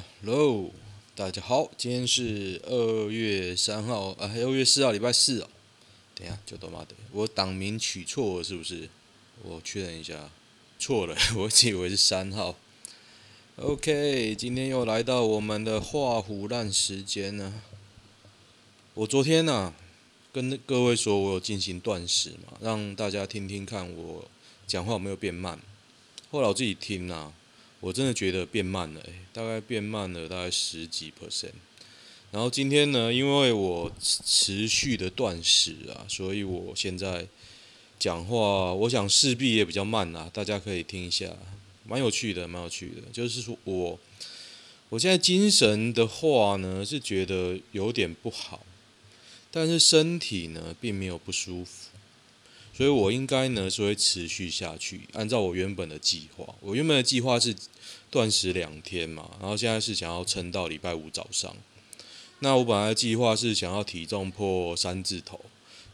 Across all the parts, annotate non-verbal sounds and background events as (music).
Hello，大家好，今天是二月三号啊，二月四号，礼拜四哦。等一下，就他妈的，我档名取错了是不是？我确认一下，错了，(laughs) 我以为是三号。OK，今天又来到我们的画虎烂时间呢。我昨天呢、跟各位说我有进行断食嘛，让大家听听看我讲话有没有变慢。后来我自己听呐、我真的觉得变慢了，欸，大概变慢了大概十几 percent。然后今天呢，因为我持续的断食啊，所以我现在讲话，我想势必也比较慢啊。大家可以听一下，蛮有趣的，蛮有趣的。就是说我我现在精神的话呢，是觉得有点不好，但是身体呢，并没有不舒服。所以我应该呢是会持续下去，按照我原本的计划。我原本的计划是断食两天嘛，然后现在是想要撑到礼拜五早上。那我本来的计划是想要体重破三字头，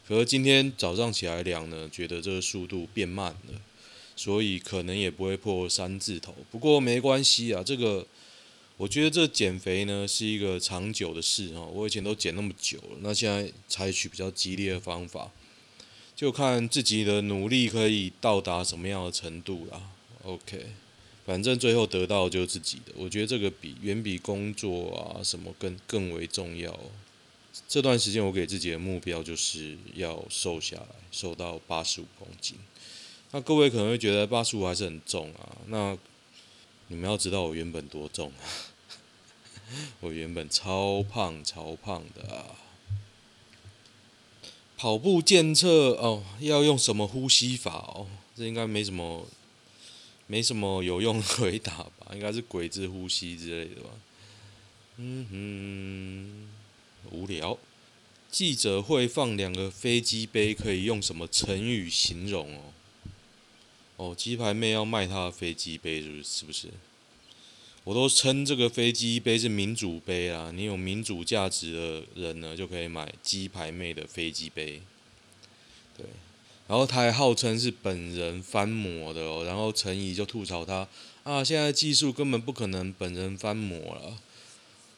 可是今天早上起来量呢，觉得这个速度变慢了，所以可能也不会破三字头。不过没关系啊，这个我觉得这减肥呢是一个长久的事哈。我以前都减那么久了，那现在采取比较激烈的方法。就看自己的努力可以到达什么样的程度啦。OK，反正最后得到就是自己的。我觉得这个比远比工作啊什么更更为重要。这段时间我给自己的目标就是要瘦下来，瘦到八十五公斤。那各位可能会觉得八十五还是很重啊。那你们要知道我原本多重啊？(laughs) 我原本超胖超胖的啊。跑步健测哦，要用什么呼吸法哦？这应该没什么，没什么有用的回答吧？(laughs) 应该是鬼子呼吸之类的吧？嗯哼，无聊。记者会放两个飞机杯，可以用什么成语形容哦？哦，鸡排妹要卖她的飞机杯，是？是不是？我都称这个飞机杯是民主杯啊！你有民主价值的人呢，就可以买鸡排妹的飞机杯。对，然后他还号称是本人翻模的哦。然后陈怡就吐槽他啊，现在技术根本不可能本人翻模了。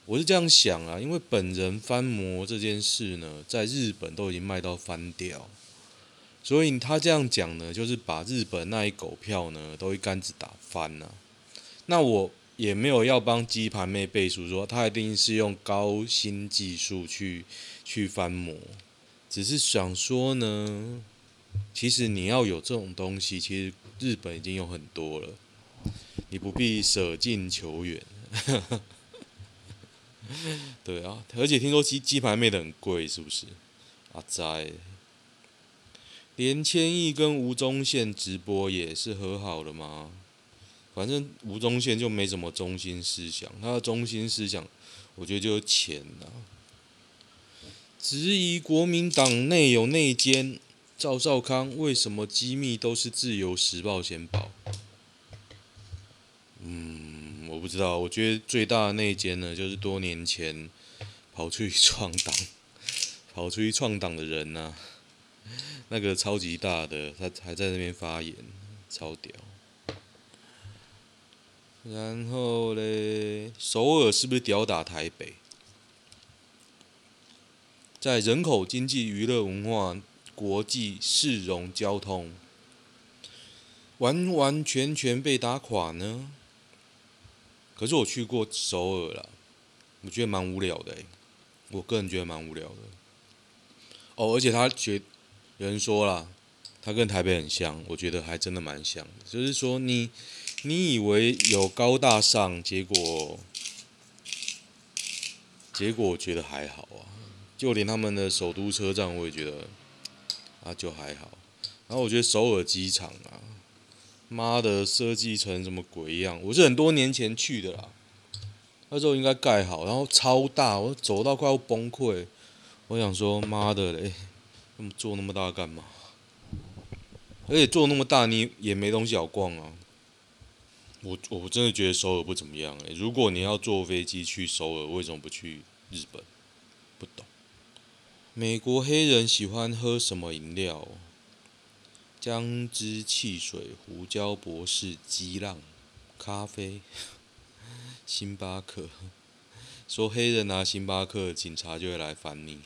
我是这样想啊，因为本人翻模这件事呢，在日本都已经卖到翻掉，所以他这样讲呢，就是把日本那一狗票呢，都一竿子打翻了。那我。也没有要帮鸡排妹背书，说他一定是用高新技术去去翻模，只是想说呢，其实你要有这种东西，其实日本已经有很多了，你不必舍近求远。(laughs) 对啊，而且听说鸡鸡排妹的很贵，是不是？阿哉，连千亿跟吴宗宪直播也是和好了吗？反正吴宗宪就没什么中心思想，他的中心思想，我觉得就是钱呐。质疑国民党内有内奸，赵少康为什么机密都是自由时报先报？嗯，我不知道。我觉得最大的内奸呢，就是多年前跑出去创党、跑出去创党的人呐、啊，那个超级大的，他还在那边发言，超屌。然后嘞，首尔是不是屌打台北？在人口、经济、娱乐、文化、国际、市容、交通，完完全全被打垮呢？可是我去过首尔了，我觉得蛮无聊的，我个人觉得蛮无聊的。哦，而且他觉有人说了，他跟台北很像，我觉得还真的蛮像，就是说你。你以为有高大上，结果结果我觉得还好啊，就连他们的首都车站我也觉得啊就还好。然后我觉得首尔机场啊，妈的设计成什么鬼样？我是很多年前去的啦，那时候应该盖好，然后超大，我走到快要崩溃。我想说妈的嘞，那么做那么大干嘛？而且做那么大你也没东西好逛啊。我我真的觉得首尔不怎么样诶。如果你要坐飞机去首尔，为什么不去日本？不懂。美国黑人喜欢喝什么饮料？姜汁汽水、胡椒博士、激浪、咖啡。星巴克说黑人拿星巴克，警察就会来烦你。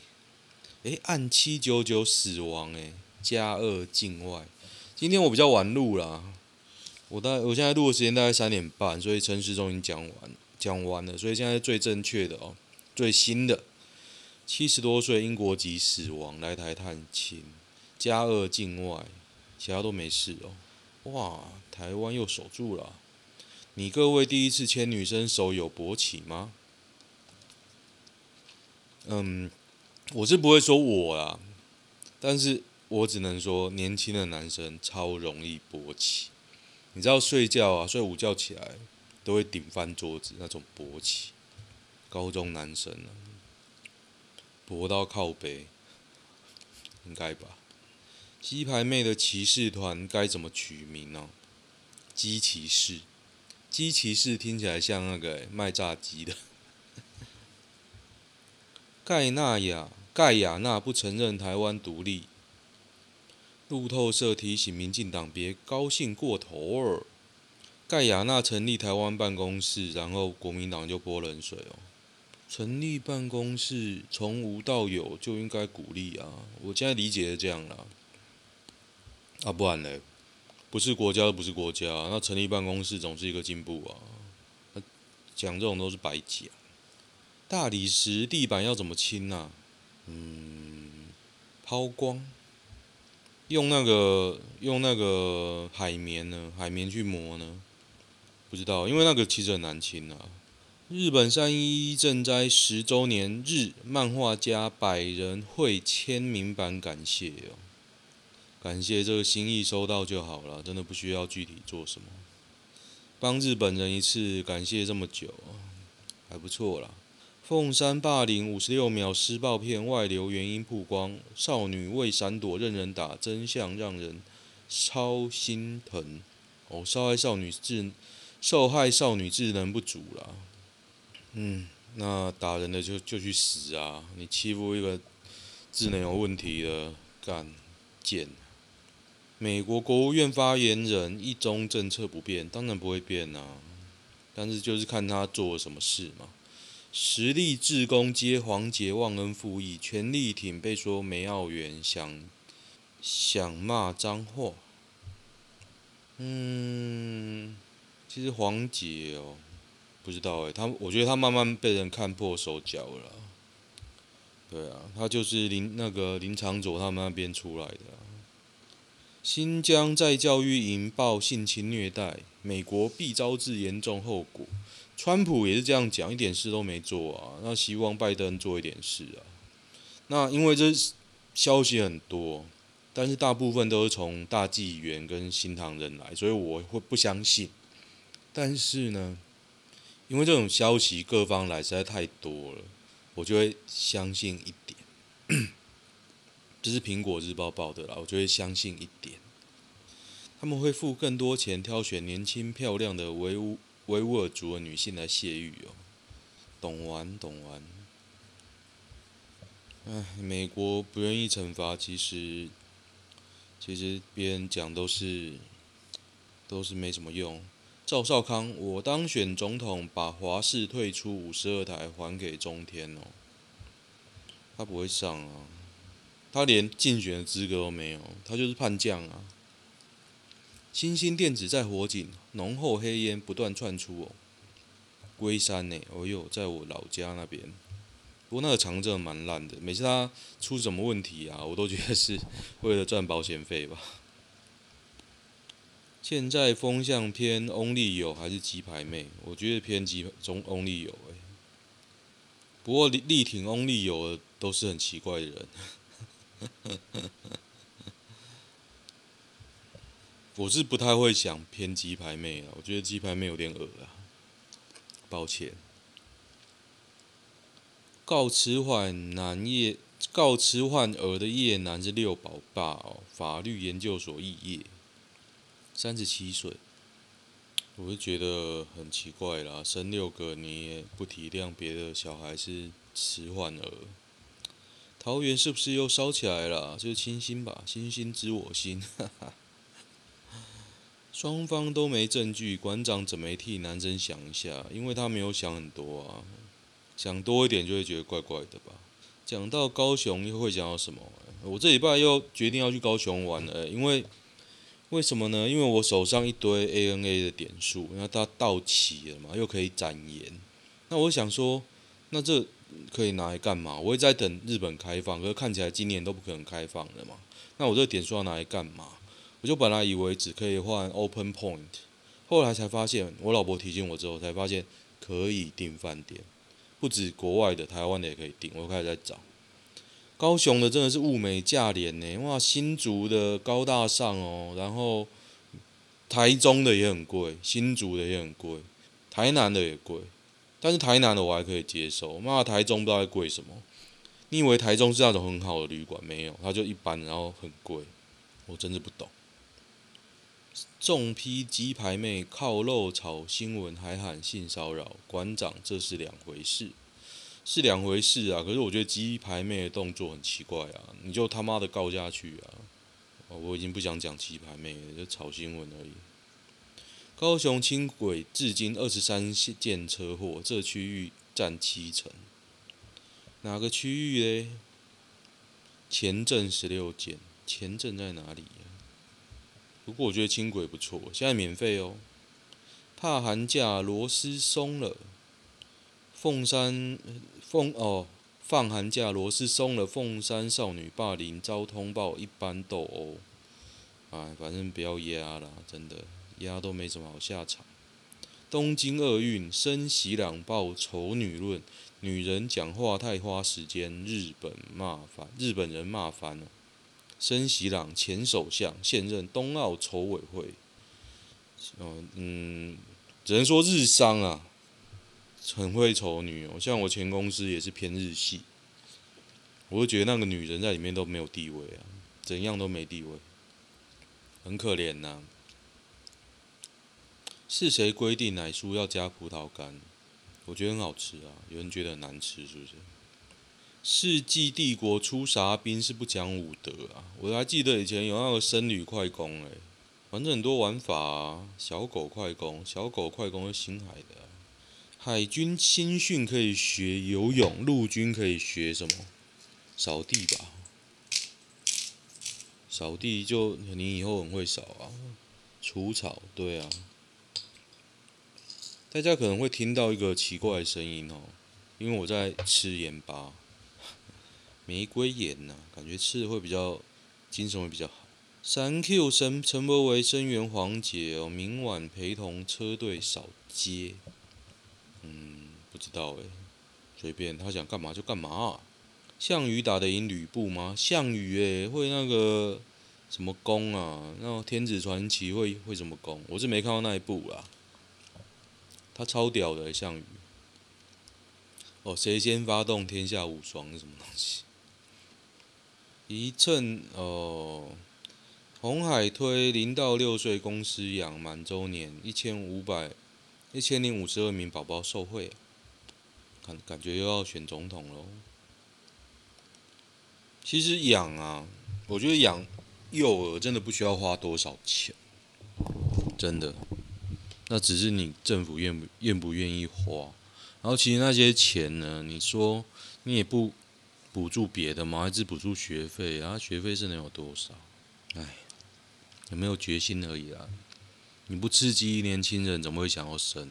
诶，按七九九死亡，诶，加二境外。今天我比较晚录啦，我大我现在录的时间大概三点半，所以陈时中已经讲完讲完了，所以现在最正确的哦，最新的，七十多岁英国籍死亡，来台探亲，加二境外，其他都没事哦。哇，台湾又守住了。你各位第一次牵女生手有勃起吗？嗯。我是不会说我啦，但是我只能说年轻的男生超容易勃起。你知道睡觉啊，睡午觉起来都会顶翻桌子那种勃起。高中男生啊，勃到靠北，应该吧？鸡排妹的骑士团该怎么取名呢？鸡骑士，鸡骑士听起来像那个卖炸鸡的。盖纳亚盖亚那不承认台湾独立。路透社提醒民进党别高兴过头儿。盖亚那成立台湾办公室，然后国民党就泼冷水哦。成立办公室从无到有就应该鼓励啊！我现在理解是这样啦。啊，不然嘞，不是国家不是国家，那成立办公室总是一个进步啊。讲这种都是白讲。大理石地板要怎么清啊？嗯，抛光，用那个用那个海绵呢？海绵去磨呢？不知道，因为那个其实很难清啊。日本三一一震灾十周年日，漫画家百人会签名版感谢哦，感谢这个心意收到就好了，真的不需要具体做什么，帮日本人一次感谢这么久，还不错啦。凤山霸凌五十六秒施暴片外流原因曝光，少女为闪躲任人打，真相让人超心疼。哦，受害少女智受害少女智能不足啦。嗯，那打人的就就去死啊！你欺负一个智能有问题的干贱。美国国务院发言人一中政策不变，当然不会变啊，但是就是看他做了什么事嘛。实力志工接黄杰忘恩负义，全力挺被说没奥援，想想骂脏话。嗯，其实黄杰哦，不知道哎，他我觉得他慢慢被人看破手脚了。对啊，他就是林那个林长佐他们那边出来的。新疆在教育营爆性侵虐待，美国必招致严重后果。川普也是这样讲，一点事都没做啊。那希望拜登做一点事啊。那因为这消息很多，但是大部分都是从大纪元跟新唐人来，所以我会不相信。但是呢，因为这种消息各方来实在太多了，我就会相信一点。(clears throat) 这是苹果日报报的啦，我就会相信一点。他们会付更多钱挑选年轻漂亮的维吾。维吾尔族的女性来泄欲哦，懂玩懂玩。唉，美国不愿意惩罚，其实其实别人讲都是都是没什么用。赵少康，我当选总统，把华视退出五十二台还给中天哦。他不会上啊，他连竞选的资格都没有，他就是叛将啊。新兴电子在火警，浓厚黑烟不断窜出哦。龟山呢？哦哟，在我老家那边。不过那个厂真的蛮烂的，每次他出什么问题啊，我都觉得是 (laughs) 为了赚保险费吧。现在风向偏翁立友还是鸡排妹？我觉得偏鸡中翁立友哎。不过力力挺翁立友的都是很奇怪的人。我是不太会想偏鸡排妹啊，我觉得鸡排妹有点恶啊，抱歉。告迟缓男夜告迟缓儿的夜男是六宝爸哦，法律研究所肄业，三十七岁，我是觉得很奇怪啦，生六个你也不体谅别的小孩是迟缓儿。桃园是不是又烧起来了？就是清新吧，星星知我心，哈哈。双方都没证据，馆长怎么替男生想一下？因为他没有想很多啊，想多一点就会觉得怪怪的吧。讲到高雄又会讲到什么？我这礼拜又决定要去高雄玩了，因为为什么呢？因为我手上一堆 ANA 的点数，然后它到期了嘛，又可以展延。那我想说，那这可以拿来干嘛？我也在等日本开放，可是看起来今年都不可能开放了嘛。那我这点数要拿来干嘛？我就本来以为只可以换 Open Point，后来才发现，我老婆提醒我之后才发现可以订饭店，不止国外的，台湾的也可以订。我开始在找，高雄的真的是物美价廉呢，哇，新竹的高大上哦，然后台中的也很贵，新竹的也很贵，台南的也贵，但是台南的我还可以接受，妈，台中不知道在贵什么？你以为台中是那种很好的旅馆？没有，它就一般，然后很贵，我真的不懂。重批鸡排妹靠肉炒新闻，还喊性骚扰馆长，这是两回事，是两回事啊！可是我觉得鸡排妹的动作很奇怪啊，你就他妈的告下去啊！我已经不想讲鸡排妹了，就炒新闻而已。高雄轻轨至今二十三件车祸，这区域占七成。哪个区域嘞？前镇十六件，前镇在哪里？不过我觉得轻轨不错，现在免费哦。怕寒假螺丝松了，凤山凤哦，放寒假螺丝松了，凤山少女霸凌遭通报，一般斗殴。哎，反正不要压了，真的压都没什么好下场。东京奥运森喜两报丑女论，女人讲话太花时间，日本骂翻，日本人骂翻了。森喜朗前首相，现任冬奥筹委会，嗯，只能说日商啊，很会丑女哦。像我前公司也是偏日系，我就觉得那个女人在里面都没有地位啊，怎样都没地位，很可怜呐、是谁规定奶酥要加葡萄干？我觉得很好吃啊，有人觉得很难吃，是不是？世纪帝国出啥兵是不讲武德啊！我还记得以前有那个僧侣快攻，哎，反正很多玩法啊。小狗快攻，小狗快攻是星海的、海军新训可以学游泳，陆军可以学什么？扫地吧。扫地就你以后很会扫啊。除草，对啊。大家可能会听到一个奇怪的声音哦，因为我在吃盐巴。玫瑰盐呐、感觉吃的会比较精神会比较好。三 Q 陈陈柏维声援黄姐哦，明晚陪同车队扫街。嗯，不知道诶，随便他想干嘛就干嘛、啊。项羽打得赢吕布吗？项羽诶，会那个什么功啊？那、天子传奇会会什么功？我是没看到那一部啦。他超屌的项羽。哦，谁先发动天下无双是什么东西？一寸哦，红海推零到六岁公司养满周年一千五百一千零五十二名宝宝受惠，感感觉又要选总统喽。其实养啊，我觉得养幼儿真的不需要花多少钱，真的，那只是你政府愿不愿不愿意花。然后其实那些钱呢，你说你也不。补助别的吗？还是补助学费啊？学费是能有多少？哎，有没有决心而已啦。你不刺激年轻人，怎么会想要生？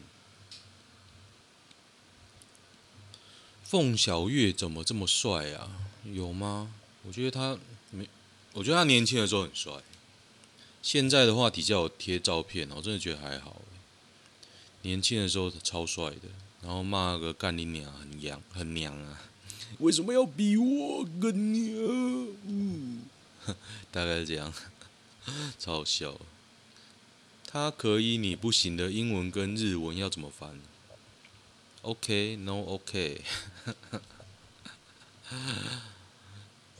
凤小岳怎么这么帅啊？有吗？我觉得他没，我觉得他年轻的时候很帅。现在的话，底下有贴照片，我真的觉得还好。年轻的时候超帅的，然后骂个干你娘，很娘，很娘啊。为什么要比我更牛？嗯，(laughs) 大概是这样，(laughs) 超好笑。他可以，你不行的英文跟日文要怎么翻？OK，No OK，(laughs)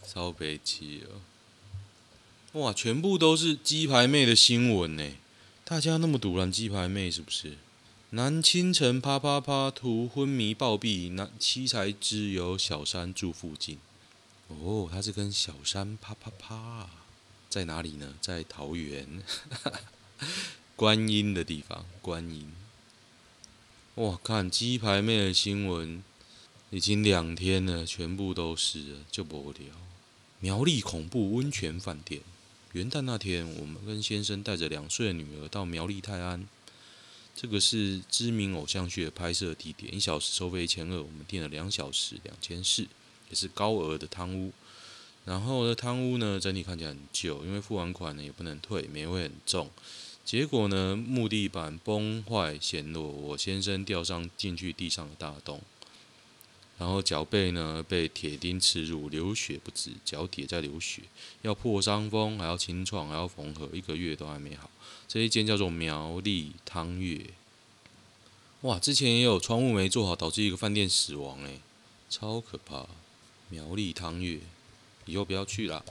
超悲气哦！哇，全部都是鸡排妹的新闻呢，大家那么堵烂鸡排妹是不是？男清晨啪啪啪图昏迷暴毙，男妻才知有小三住附近。哦，他是跟小三啪啪啪，在哪里呢？在桃园。(laughs) 观音的地方，观音。哇，看鸡排妹的新闻，已经两天了，全部都是了，就无聊。苗栗恐怖温泉饭店，元旦那天，我们跟先生带着两岁的女儿到苗栗泰安，这个是知名偶像剧的拍摄地点，一小时收费一千二，我们订了两小时两千四，也是高额的汤屋。然后呢，汤屋呢整体看起来很旧，因为付完款呢也不能退，霉味很重。结果呢，木地板崩坏陷落，我先生掉上进去地上的大洞，然后脚背呢被铁钉刺入，流血不止，脚底在流血，要破伤风，还要清创，还要缝合，一个月都还没好。这一间叫做苗栗汤月，哇，之前也有窗户没做好，导致一个饭店死亡，诶，超可怕。苗栗汤月，以后不要去了。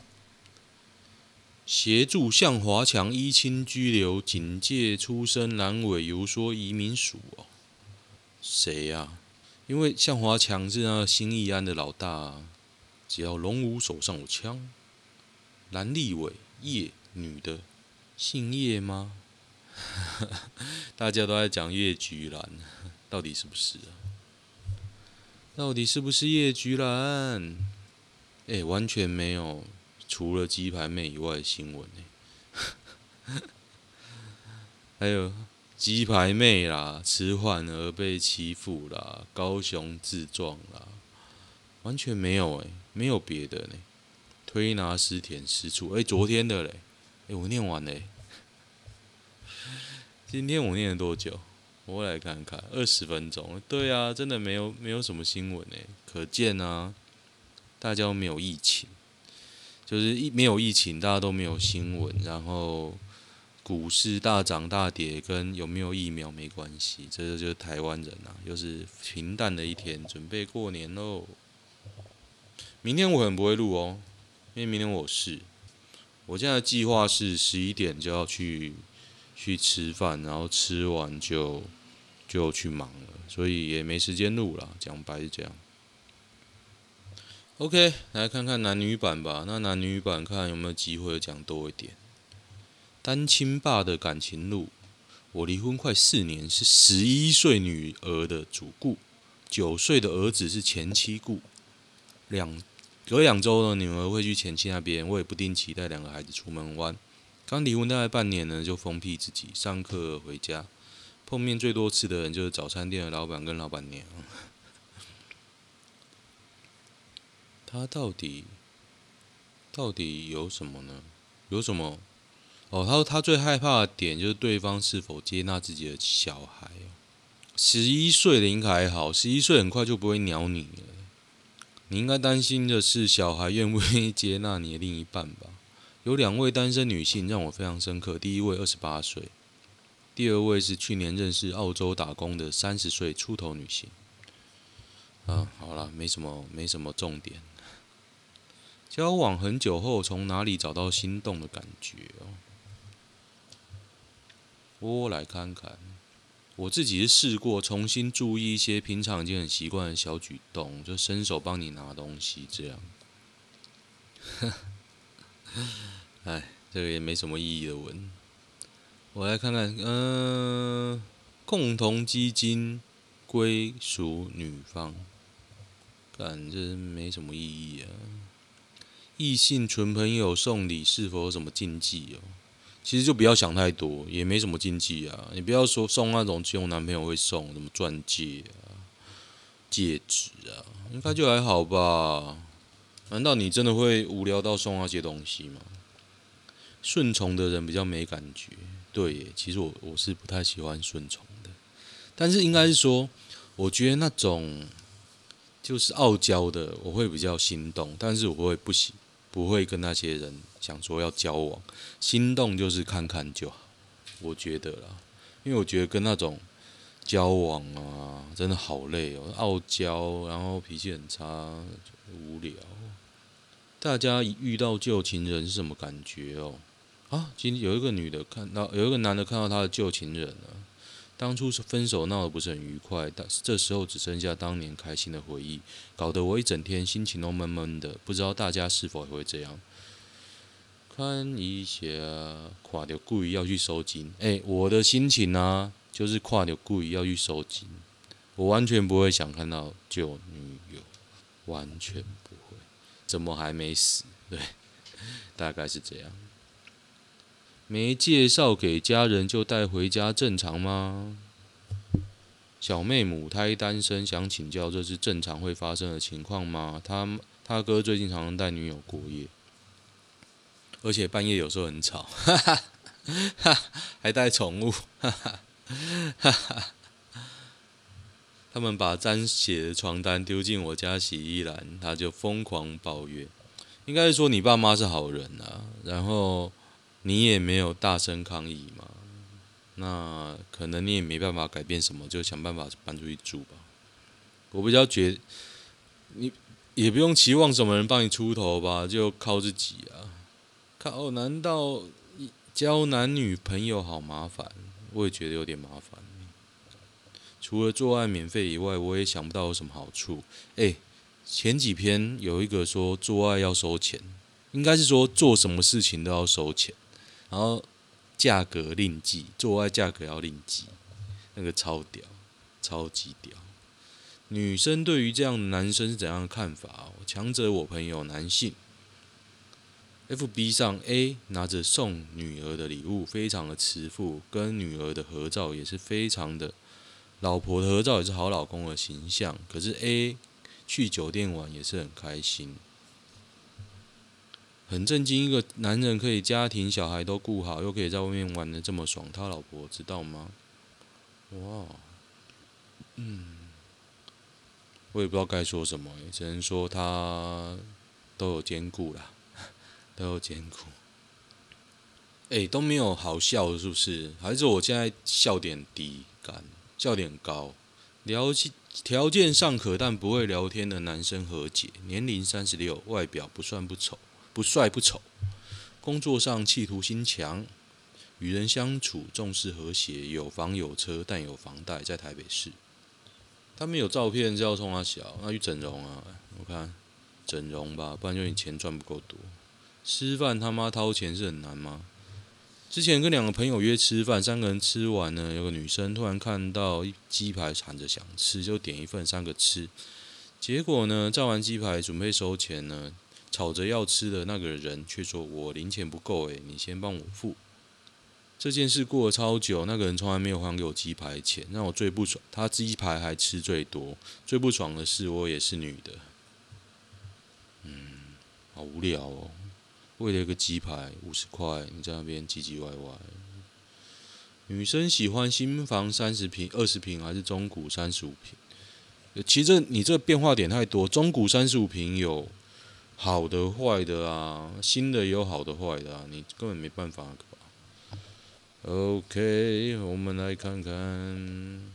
协助向华强依亲拘留，警戒出身蓝委游说移民署哦。谁呀、啊？因为向华强是那个新义安的老大啊。只要龙武手上有枪，蓝立伟叶女的姓叶吗？(laughs) 大家都在讲叶菊兰，到底是不是啊？到底是不是叶菊兰？哎，完全没有。除了鸡排妹以外的新闻呢？(laughs) 还有鸡排妹啦，迟缓而被欺负啦，高雄自撞啦，完全没有哎，没有别的呢。推拿师田师处，哎，昨天的嘞，哎，我念完嘞。(laughs) 今天我念了多久？我来看看，二十分钟。对啊，真的没有没有什么新闻呢，可见啊，大家都没有疫情。就是一没有疫情，大家都没有新闻，然后股市大涨大跌跟有没有疫苗没关系，这个就是台湾人呐、啊，又是平淡的一天，准备过年喽。明天我可能不会录哦，因为明天我是，我现在的计划是十一点就要去去吃饭，然后吃完就就去忙了，所以也没时间录了，讲白是这样。OK，来看看男女版吧。那男女版看有没有机会讲多一点。单亲爸的感情路，我离婚快四年，是十一岁女儿的主顾，九岁的儿子是前妻顾。两隔两周呢，女儿会去前妻那边，我也不定期带两个孩子出门玩。刚离婚大概半年呢，就封闭自己，上课回家，碰面最多次的人就是早餐店的老板跟老板娘。(laughs) 他到底到底有什么呢？有什么？哦，他说他最害怕的点就是对方是否接纳自己的小孩。十一岁的应该还好，十一岁很快就不会鸟你了。你应该担心的是小孩愿不愿意接纳你的另一半吧？有两位单身女性让我非常深刻。第一位二十八岁，第二位是去年认识澳洲打工的三十岁出头女性。啊，好了，没什么，没什么重点。交往很久后，从哪里找到心动的感觉哦？我来看看，我自己是试过重新注意一些平常已经很习惯的小举动，就伸手帮你拿东西这样。(laughs) 哎，这个也没什么意义的文。我来看看，嗯、共同基金归属女方，感觉没什么意义啊。异性纯朋友送礼是否有什么禁忌哦？其实就不要想太多，也没什么禁忌啊。你不要说送那种只有男朋友会送什么钻戒啊、戒指啊，应该就还好吧？难道你真的会无聊到送那些东西吗？顺从的人比较没感觉，对耶，其实我我是不太喜欢顺从的，但是应该是说，我觉得那种就是傲娇的，我会比较心动，但是我会不喜。不会跟那些人想说要交往，心动就是看看就好，我觉得啦，因为我觉得跟那种交往啊，真的好累哦，傲娇，然后脾气很差，无聊。大家遇到旧情人是什么感觉哦？啊，今天有一个女的看到，有一个男的看到他的旧情人了。当初是分手闹得不是很愉快，但是这时候只剩下当年开心的回忆，搞得我一整天心情都闷闷的。不知道大家是否会这样？看一下，垮掉，故意要去收金。哎、我的心情呢、啊，就是垮掉，故意要去收金。我完全不会想看到旧女友，完全不会。怎么还没死？对，大概是这样。没介绍给家人就带回家正常吗？小妹母胎单身，想请教这是正常会发生的情况吗？他他哥最近常常带女友过夜，而且半夜有时候很吵，哈哈，还带宠物，哈哈哈哈。他们把沾血的床单丢进我家洗衣篮，他就疯狂抱怨。应该是说你爸妈是好人啊，然后。你也没有大声抗议嘛？那可能你也没办法改变什么，就想办法搬出去住吧。我比较觉，你也不用期望什么人帮你出头吧，就靠自己啊。靠，难道交男女朋友好麻烦？我也觉得有点麻烦。除了做爱免费以外，我也想不到有什么好处。诶，前几篇有一个说做爱要收钱，应该是说做什么事情都要收钱。然后价格另计，做爱价格要另计，那个超屌，超级屌。女生对于这样的男生是怎样的看法哦？强者我朋友男性，FB 上 A 拿着送女儿的礼物，非常的慈父，跟女儿的合照也是非常的，老婆的合照也是好老公的形象。可是 A 去酒店玩也是很开心。很震惊，一个男人可以家庭小孩都顾好，又可以在外面玩得这么爽，他老婆知道吗？哇，嗯，我也不知道该说什么，只能说他都有兼顾啦，(laughs) 都有兼顾。哎，都没有好笑，是不是？还是我现在笑点低，干，笑点高？聊起条件尚可但不会聊天的男生何解？年龄三十六，外表不算不丑。不帅不丑，工作上企图心强，与人相处重视和谐，有房有车但有房贷，在台北市。他没有照片是要冲他小，那去整容啊？我看整容吧，不然就你钱赚不够多。吃饭他妈掏钱是很难吗？之前跟两个朋友约吃饭，三个人吃完呢，有个女生突然看到一鸡排，喊着想吃，就点一份，三个吃。结果呢，照完鸡排准备收钱呢。吵着要吃的那个人却说：“我零钱不够，诶，你先帮我付。”这件事过了超久，那个人从来没有还给我鸡排钱，让我最不爽。他鸡排还吃最多，最不爽的是我也是女的。嗯，好无聊哦，为了一个鸡排五十块，你在那边唧唧歪歪。女生喜欢新房三十平、二十平还是中古三十五平？其实你这变化点太多，中古三十五平有。好的坏的啊，新的有好的坏的啊，你根本没办法。OK，我们来看看，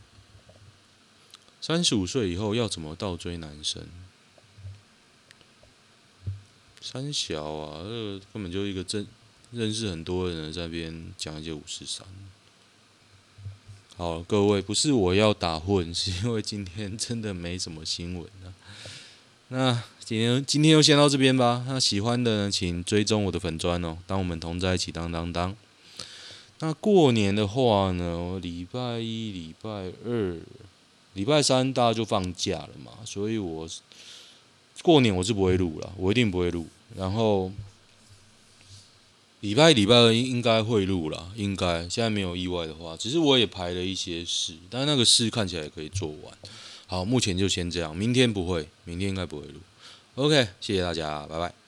三十五岁以后要怎么倒追男生？三小啊，这个根本就一个真认识很多人在边讲一些五四三。好，各位，不是我要打混，是因为今天真的没什么新闻啊。那。今天今天就先到这边吧。那喜欢的呢，请追踪我的粉砖哦。当我们同在一起，当当当。那过年的话呢，礼拜一、礼拜二、礼拜三大家就放假了嘛，所以我过年我是不会录了，我一定不会录。然后礼拜一、礼拜二应应该会录了，应该现在没有意外的话，只是我也排了一些事，但那个事看起来也可以做完。好，目前就先这样，明天不会，明天应该不会录。OK，谢谢大家，拜拜。